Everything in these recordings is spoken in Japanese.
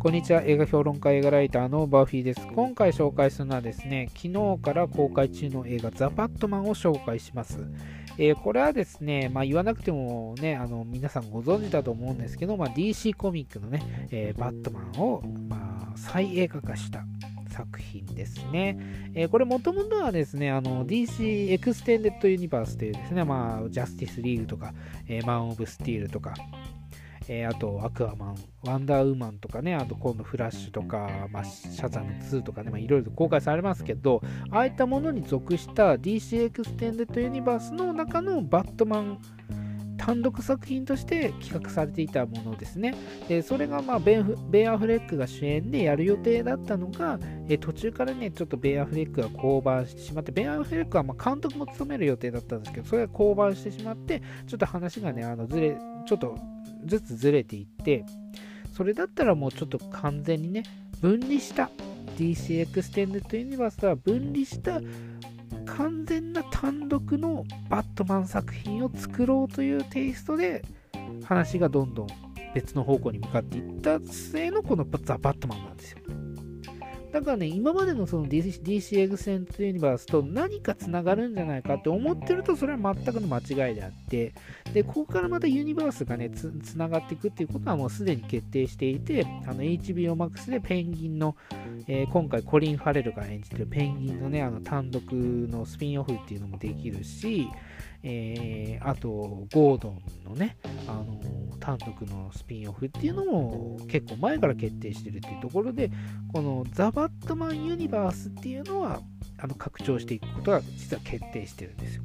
こんにちは。映画評論家、映画ライターのバーフィーです。今回紹介するのはですね、昨日から公開中の映画、ザ・バットマンを紹介します。えー、これはですね、まあ、言わなくてもね、あの皆さんご存知だと思うんですけど、まあ、DC コミックのね、えー、バットマンを、まあ、再映画化した作品ですね。えー、これもともとはですね、あの DC エクステンデッドユニバースというですね、まあ、ジャスティスリーグとか、えー、マン・オブ・スティールとか、えー、あと、アクアマン、ワンダーウーマンとかね、あと今度フラッシュとか、まあ、シャザム2とかね、まあ、いろいろと公開されますけど、ああいったものに属した DC エクステンデッドユニバースの中のバットマン単独作品として企画されていたものですね。でそれがまあベンベン・アフレックが主演でやる予定だったのが、え途中からね、ちょっとベン・アフレックが降板してしまって、ベン・アフレックはま監督も務める予定だったんですけど、それが降板してしまって、ちょっと話がね、あのずれ、ちょっとずつずれていって、それだったらもうちょっと完全にね、分離した DC エクステンデッドユニバースは分離した完全な単独のバットマン作品を作ろうというテイストで話がどんどん別の方向に向かっていった末のこのザ・バットマンなんですよ。だからね、今までのその DC, DC エグセントユニバースと何かつながるんじゃないかって思ってると、それは全くの間違いであって、で、ここからまたユニバースがね、つながっていくっていうことはもうすでに決定していて、あの HBO Max でペンギンの、えー、今回コリン・ファレルが演じてるペンギンのね、あの単独のスピンオフっていうのもできるし、えー、あと、ゴードンのね、あのー、単独のスピンオフっていうのも結構前から決定してるっていうところで、このザ・バットマンユニバースっていうのは、あの拡張していくことが実は決定してるんですよ。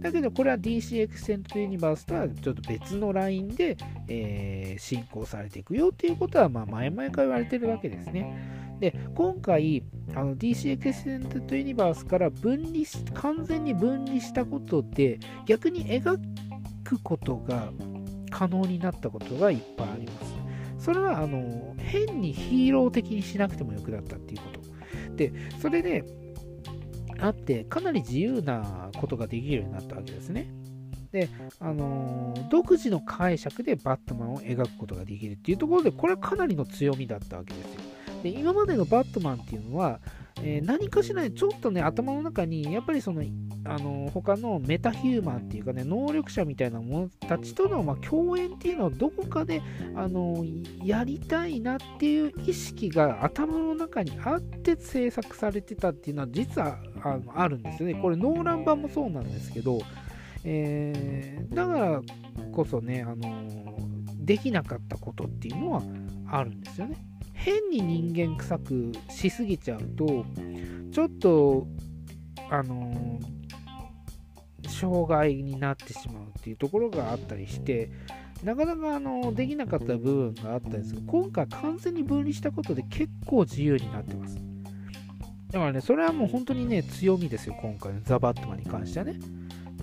だけど、これは DC エクセントユニバースとはちょっと別のラインで、えー、進行されていくよっていうことは、まあ、前々から言われてるわけですね。で、今回、あの DC エクステントユニバースから分離し、完全に分離したことで、逆に描くことが可能になったことがいっぱいあります。それは、あの、変にヒーロー的にしなくてもよくなったっていうこと。で、それで、あって、かなり自由なことができるようになったわけですね。で、あの、独自の解釈でバットマンを描くことができるっていうところで、これはかなりの強みだったわけですよ。で今までのバットマンっていうのは、えー、何かしらちょっとね頭の中にやっぱりそのあの他のメタヒューマンっていうかね能力者みたいな者たちとの、まあ、共演っていうのをどこかであのやりたいなっていう意識が頭の中にあって制作されてたっていうのは実はあのあるんですよねこれノーラン版もそうなんですけど、えー、だからこそねあのできなかったことっていうのはあるんですよね。変に人間臭くしすぎちゃうとちょっとあの障害になってしまうっていうところがあったりしてなかなかあのできなかった部分があったんですけど今回完全に分離したことで結構自由になってます。だからねそれはもう本当にね強みですよ今回のザ・バットマンに関してはね。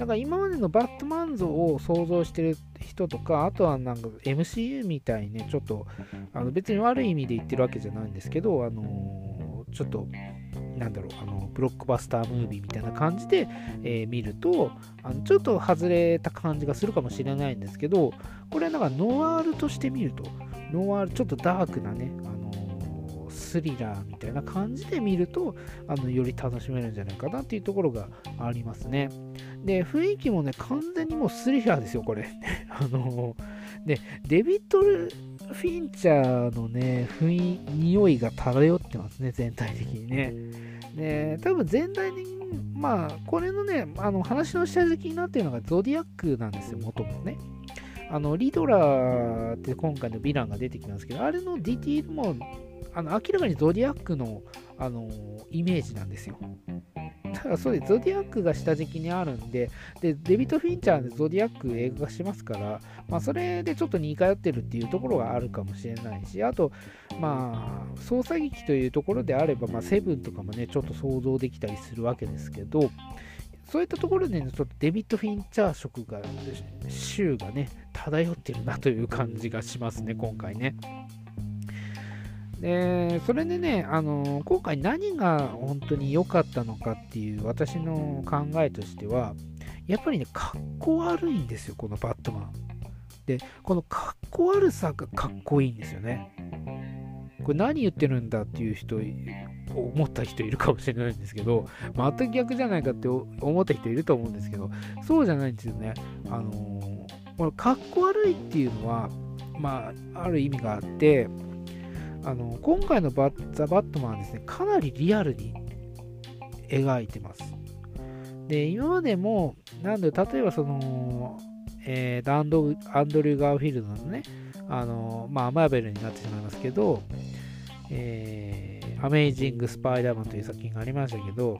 だか今までのバットマン像を想像してる人とか、あとはなんか MCU みたいにね、ちょっと、あの別に悪い意味で言ってるわけじゃないんですけど、あのー、ちょっと、なんだろう、あの、ブロックバスタームービーみたいな感じで、えー、見ると、あのちょっと外れた感じがするかもしれないんですけど、これなんかノワールとして見ると、ノワール、ちょっとダークなね、スリラーみたいな感じで見ると、あのより楽しめるんじゃないかなっていうところがありますね。で、雰囲気もね、完全にもうスリラーですよ、これ。あので、デビッド・フィンチャーのね、雰囲気、匂いが漂ってますね、全体的にね。で、多分全体的に、まあ、これのね、あの話の下敷きになっているのがゾディアックなんですよ、元もね。あの、リドラーって今回のヴィランが出てきますけど、あれのディティールも、あの明らかにゾディアックの、あのイメージなんですよ。だからそうです、ゾディアックが下敷きにあるんで、で、デビッド・フィンチャーでゾディアック映画化しますから、まあ、それでちょっと似通ってるっていうところがあるかもしれないし、あと、まあ、捜査劇というところであれば、まあ、セブンとかもね、ちょっと想像できたりするわけですけど、そういったところで、ね、ちょっとデビッド・フィンチャー色が、週がね、漂ってるなという感じがしますね、今回ね。で、それでね、あの今回何が本当に良かったのかっていう私の考えとしては、やっぱりね、かっこ悪いんですよ、このバットマン。で、このかっこ悪さがかっこいいんですよね。これ何言ってるんだっていう人、思った人いるかもしれないんですけど、全く逆じゃないかって思った人いると思うんですけど、そうじゃないんですよね。あの、このかっこ悪いっていうのは、まあ、ある意味があって、あの今回のバザ・バットマンはですね、かなりリアルに描いてます。で、今までも、なんで、例えばその、えー、アンドアンドリュー・ガーフィールドのね、あのまあ、マーベルになってしまいますけど、えー、アメイジング・スパイダーマンという作品がありましたけど、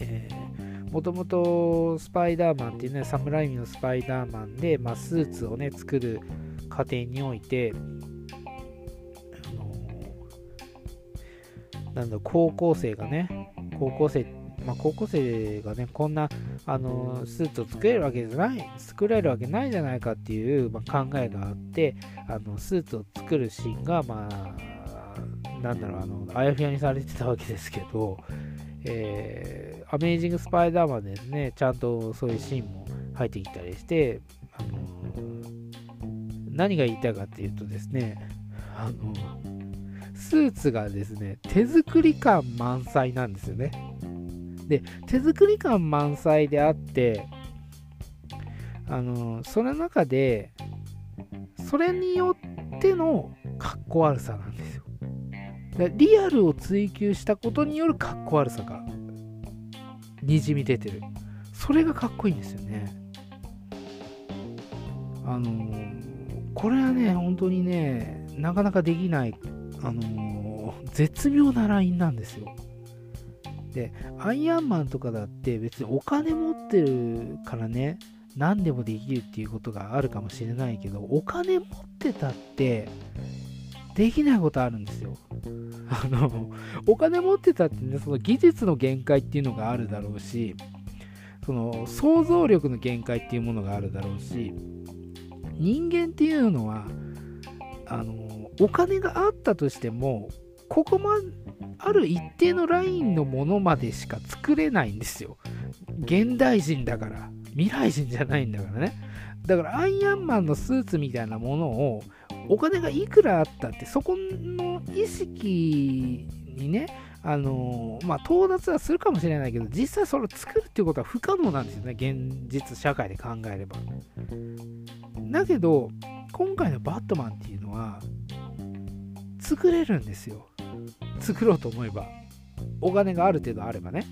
えー、もともとスパイダーマンっていうね、サムライミのスパイダーマンで、まあ、スーツをね、作る過程において、なんだ高校生がね、高校生、まあ、高校生がね、こんなあのスーツを作れるわけじゃない、作れるわけないじゃないかっていう、まあ、考えがあって、あのスーツを作るシーンが、まあ、なんだろう、あの、あやふやにされてたわけですけど、えー、アメイジング・スパイダーマンでね、ちゃんとそういうシーンも入ってきたりして、あの何が言いたいかっていうとですね、あのスーツがですね、手作り感満載なんですよね。で、手作り感満載であって、あの、その中で、それによってのかっこ悪さなんですよ。リアルを追求したことによるかっこ悪さがにじみ出てる。それがかっこいいんですよね。あのこれはね、本当にね、なかなかできない、あの絶妙なラインなんですよ。で、アイアンマンとかだって別にお金持ってるからね、何でもできるっていうことがあるかもしれないけど、お金持ってたって、できないことあるんですよ。あの、お金持ってたってね、その技術の限界っていうのがあるだろうし、その想像力の限界っていうものがあるだろうし、人間っていうのは、あの、お金があったとしても、ここまある一定のラインのものまでしか作れないんですよ。現代人だから。未来人じゃないんだからね。だからアイアンマンのスーツみたいなものをお金がいくらあったってそこの意識にねあのまあ到達はするかもしれないけど実際それを作るっていうことは不可能なんですよね現実社会で考えればだけど今回のバットマンっていうのは作れるんですよ。作ろうと思えば。お金がある程度あればね。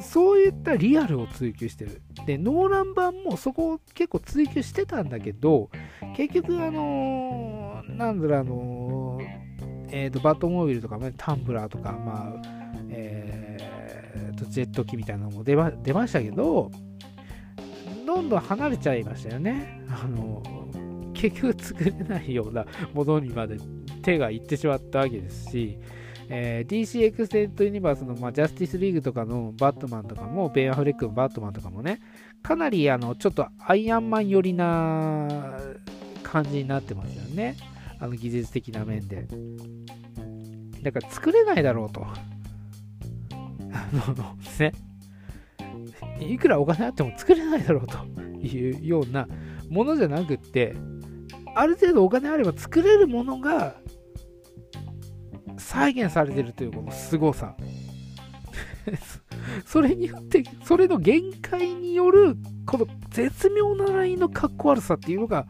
そういったリアルを追求してる。でノーラン版もそこを結構追求してたんだけど結局あのー、なんだろうあのー、えーと、バットモービルとか、ね、タンブラーとかまあえーと、ジェット機みたいなのも出ま出ましたけどどんどん離れちゃいましたよね。あの結局作れないようなものにまで手がいってしまったわけですし、えー、DC エクステントユニバースの、まあ、ジャスティスリーグとかのバットマンとかも、ベン・アフレックのバットマンとかもね、かなりあのちょっとアイアンマン寄りな感じになってますよね。あの技術的な面で。だから作れないだろうと。あのね。いくらお金あっても作れないだろうというようなものじゃなくって、ある程度お金あれば作れるものが再現されてるというこの凄さ。それによってそれの限界によるこの絶妙なラインのかっこ悪さっていうのが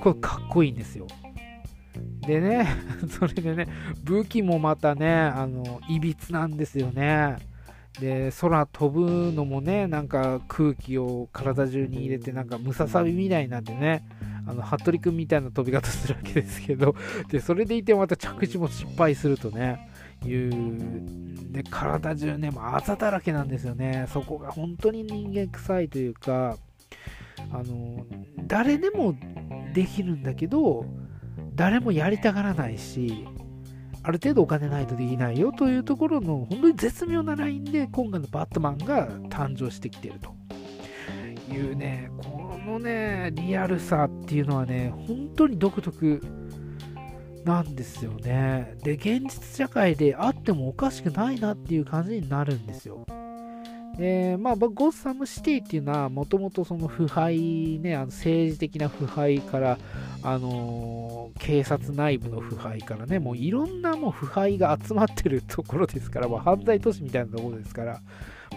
これかっこいいんですよ。でね それでね武器もまたねあのいびつなんですよね。で空飛ぶのもねなんか空気を体中に入れてなんかムササビみたいなってねあの服部君みたいな飛び方するわけですけど でそれでいてまた着地も失敗するとねいうで体中ねもうあざだらけなんですよね。そこが本当に人間臭いというかあの誰でもできるんだけど誰もやりたがらないしある程度お金ないとできないよというところの本当に絶妙なラインで今回のバットマンが誕生してきてるというねこのねリアルさっていうのはね本当に独特なんですよね。で現実社会であってもおかしくないなっていう感じになるんですよ。で、まあ、ゴッサムシティっていうのは、もともとその腐敗、ね、あの政治的な腐敗から、あのー、警察内部の腐敗からね、もういろんなもう腐敗が集まってるところですから、まあ、犯罪都市みたいなところですから、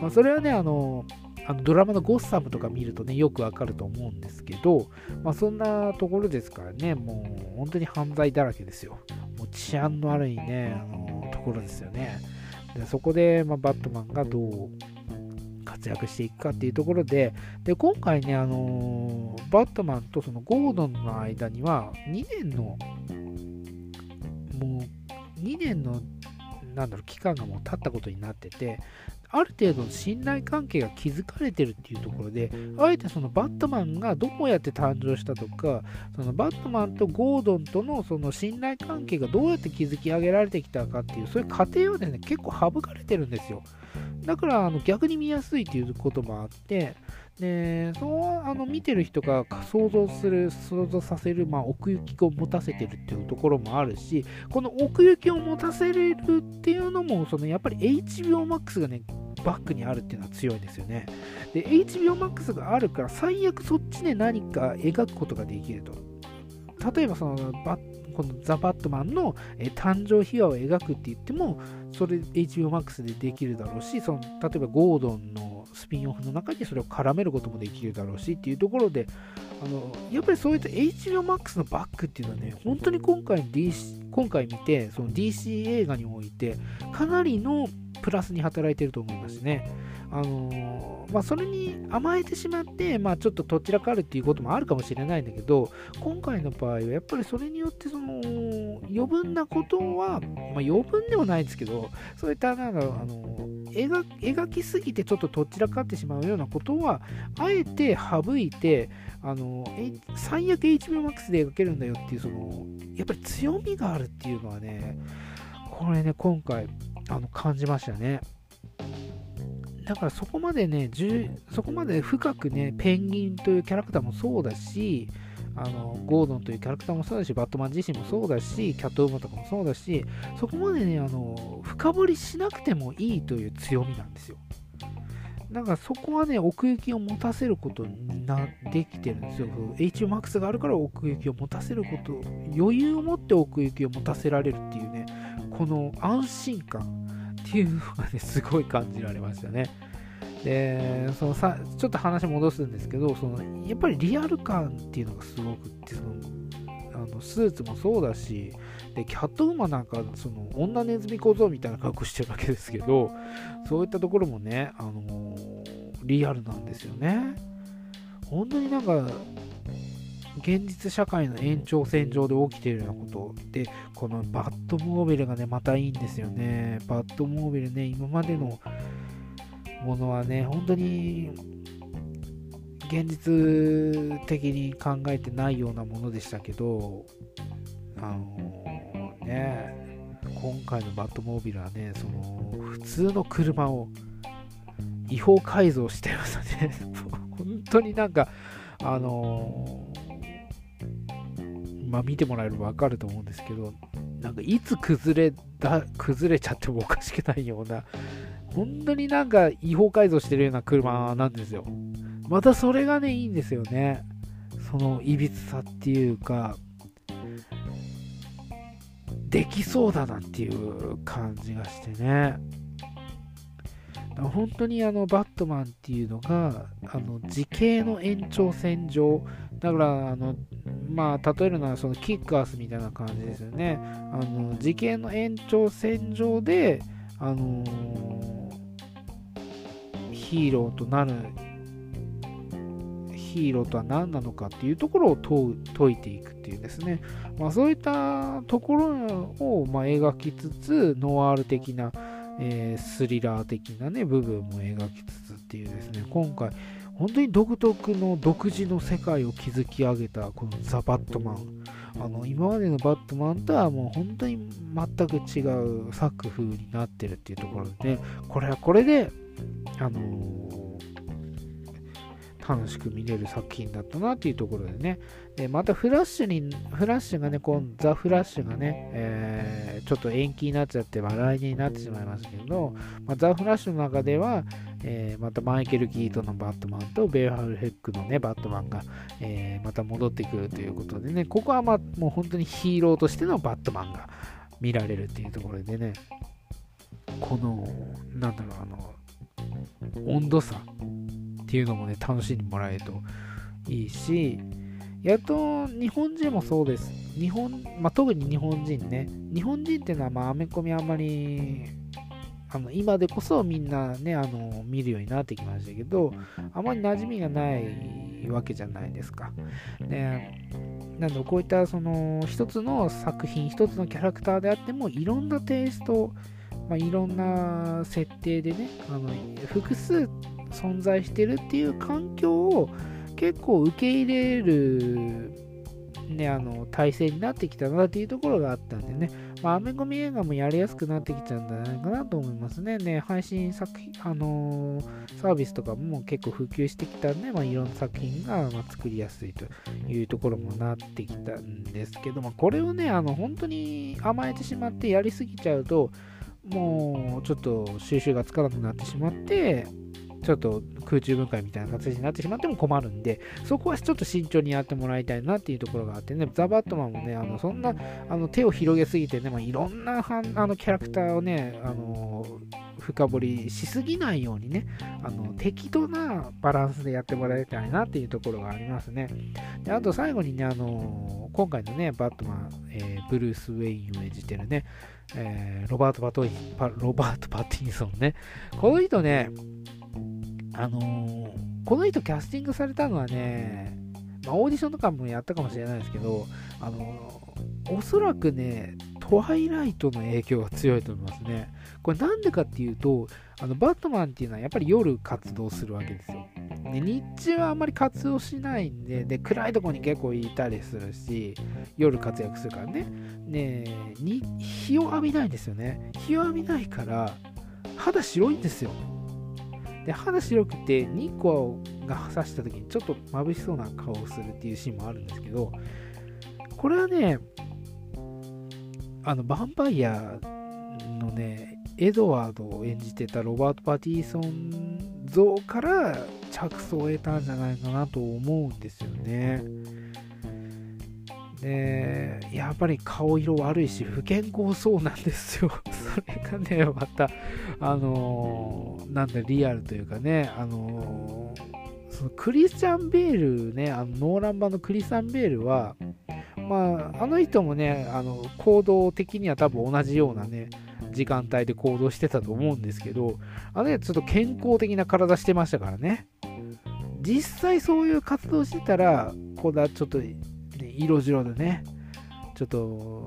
まあ、それはね、あのーあのドラマのゴッサムとか見るとね、よくわかると思うんですけど、まあ、そんなところですからね、もう本当に犯罪だらけですよ。もう治安の悪いね、あのところですよね。でそこで、まあ、バットマンがどう活躍していくかっていうところで、で今回ね、あの、バットマンとそのゴードンの間には2年の、もう2年の、なんだろう、期間がもう経ったことになってて、ある程度の信頼関係が築かれてるっていうところで、あえてそのバットマンがどうやって誕生したとか、そのバットマンとゴードンとのその信頼関係がどうやって築き上げられてきたかっていう、そういう過程はですね、結構省かれてるんですよ。だからあの逆に見やすいということもあって、でそうあの見てる人が想像する、想像させる、まあ、奥行きを持たせてるっていうところもあるし、この奥行きを持たせれるっていうのも、そのやっぱり HBO Max がね、バックにあるっていうのは強いですよね。で、HBO Max があるから、最悪そっちで何か描くことができると。例えばそのバこのザ・バットマンの、え誕生秘話を描くって言っても、それ HBO Max でできるだろうし、その例えばゴードンのスピンオフの中にそれを絡めることもできるだろうしっていうところで、あのやっぱりそういった HBO Max のバックっていうのはね、本当に今回 DC 今回見て、その DC 映画において、かなりのプラスに働いてると思いますね。あのー、まあ、それに甘えてしまって、まあ、ちょっとどちらかあるっていうこともあるかもしれないんだけど、今回の場合はやっぱりそれによってその余分なことは、まあ、余分ではないですけど、そういったなんかあの描描きすぎてちょっとどちらかってしまうようなことは、あえて省いて、あの最悪 HBO Max で描けるんだよっていう、そのやっぱり強みがあるっていうのはね、これね、今回、あの感じましたね。だからそこまでね、そこまで深くね、ペンギンというキャラクターもそうだし、あのゴードンというキャラクターもそうだし、バットマン自身もそうだし、キャットウーマンとかもそうだし、そこまでね、あの深掘りしなくてもいいという強みなんですよ。だからそこはね、奥行きを持たせることになできてるんですよ。HMAX があるから奥行きを持たせること、余裕を持って奥行きを持たせられるっていうね、この安心感っていうのがね、すごい感じられましたね。で、そのさ、ちょっと話戻すんですけど、そのやっぱりリアル感っていうのがすごくって、そのあのスーツもそうだし、で、キャットウーマなんか、その女ネズミ小僧みたいな格好してるわけですけど、そういったところもね、あのー、リアルなんですよね。本当になんか、現実社会の延長線上で起きているようなことで、このバットモービルがね、またいいんですよね。バットモービルね、今までのものはね、本当に現実的に考えてないようなものでしたけど、あのー、ね、今回のバットモービルはね、その普通の車を違法改造してましたね。本当になんか、あのーまあ、見てもらえれば分かると思うんですけど、なんかいつ崩れだ崩れちゃってもおかしくないような、本当になんか違法改造してるような車なんですよ。またそれがね、いいんですよね。そのいびつさっていうか、できそうだなっていう感じがしてね。本当にあのバットマンっていうのがあの時系の延長線上だからあのまあ例えるのはそのキックアスみたいな感じですよねあの時系の延長線上であのー、ヒーローとなるヒーローとは何なのかっていうところを問いていくっていうですね、まあ、そういったところをま描きつつノワール的なえー、スリラー的なね、部分も描きつつっていうですね、今回、本当に独特の独自の世界を築き上げたこのザ・バットマン。あの今までのバットマンとはもう本当に全く違う作風になってるっていうところで、これはこれで、あの、楽しく見れる作品だったなっていうところでね、でまたフラッシュに、フラッシュがね、こうザ・フラッシュがね、えー、ちょっと延期になっちゃって、まあ、来年になってしまいましたけど、まあ、ザ・フラッシュの中では、えー、またマイケル・キートのバットマンとベアハル・ヘックのね、バットマンが、えー、また戻ってくるということでね、ここはまあもう本当にヒーローとしてのバットマンが見られるっていうところでね、この、なんだろう、あの、温度差っていうのもね、楽しんでもらえるといいし、やっと日本人もそうです。日本、まあ、特に日本人ね。日本人っていうのは、まあ、アメコミあんまり、あの今でこそみんなね、あの見るようになってきましたけど、あまり馴染みがないわけじゃないですか。ね、なんでこういったその一つの作品、一つのキャラクターであっても、いろんなテイスト、まあ、いろんな設定でね、あの複数存在してるっていう環境を結構受け入れる、ね、あの体制になってきたなっていうところがあったんでね、まあ、アメコミ映画もやりやすくなってきちゃうんじゃないかなと思いますね。ね配信作品、あのー、サービスとかも結構普及してきたんで、まあ、いろんな作品がま作りやすいというところもなってきたんですけども、これをね、あの本当に甘えてしまってやりすぎちゃうと、もうちょっと収集がつかなくなってしまって、ちょっと空中分解みたいな形になってしまっても困るんで、そこはちょっと慎重にやってもらいたいなっていうところがあってね、ザ・バットマンもね、あのそんなあの手を広げすぎてね、まあ、いろんなあのキャラクターをね、あの深掘りしすぎないようにね、あの適度なバランスでやってもらいたいなっていうところがありますね。であと最後にね、あの今回のね、バットマン、えー、ブルース・ウェインを演じてるね、えー、ロバート・パトイパロバート・パティンソンね。この人ね、あの、この人キャスティングされたのはね、まあ、オーディションとかもやったかもしれないですけど、あの、おそらくね、トワイライトの影響が強いと思いますね。これなんでかっていうと、あのバットマンっていうのはやっぱり夜活動するわけですよ。で日中はあんまり活動しないんでで、暗いとこに結構いたりするし、夜活躍するからね。ねに日を浴びないんですよね。日を浴びないから、肌白いんですよ。で、肌白くて日光が差した時にちょっと眩しそうな顔をするっていうシーンもあるんですけど、これはね、あの、ヴァンパイアのね、エドワードを演じてたロバート・パティソン像から着想を得たんじゃないかなと思うんですよね。で、やっぱり顔色悪いし、不健康そうなんですよ。それがね、また、あのー、なんだ、リアルというかね、あのー、そのクリスチャン・ベールね、あのノーラン版のクリスチャン・ベールは、まあ、あの人もね、あの行動的には多分同じようなね、時間帯で行動してたと思うんですけど、あれちょっと健康的な体してましたからね。実際そういう活動してたら、こだ、ちょっと、ね、色白でね、ちょっと、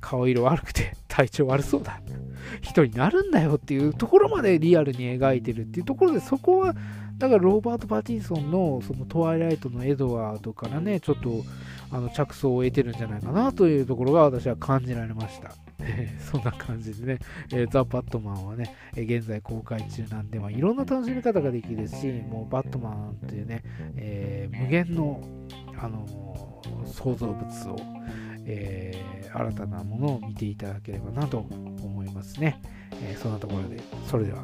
顔色悪くて体調悪そうだ人になるんだよっていうところまでリアルに描いてるっていうところで、そこは、だからローバート・パティンソンのそのトワイライトのエドワードからね、ちょっとあの着想を得てるんじゃないかなというところが私は感じられました。そんな感じでね、えー、ザ・バットマンはね、えー、現在公開中なんで、まあ、いろんな楽しみ方ができるし、もうバットマンというね、えー、無限の、あの創造物を、え新たなものを見ていただければなと思いますね。えそんなところで、それでは。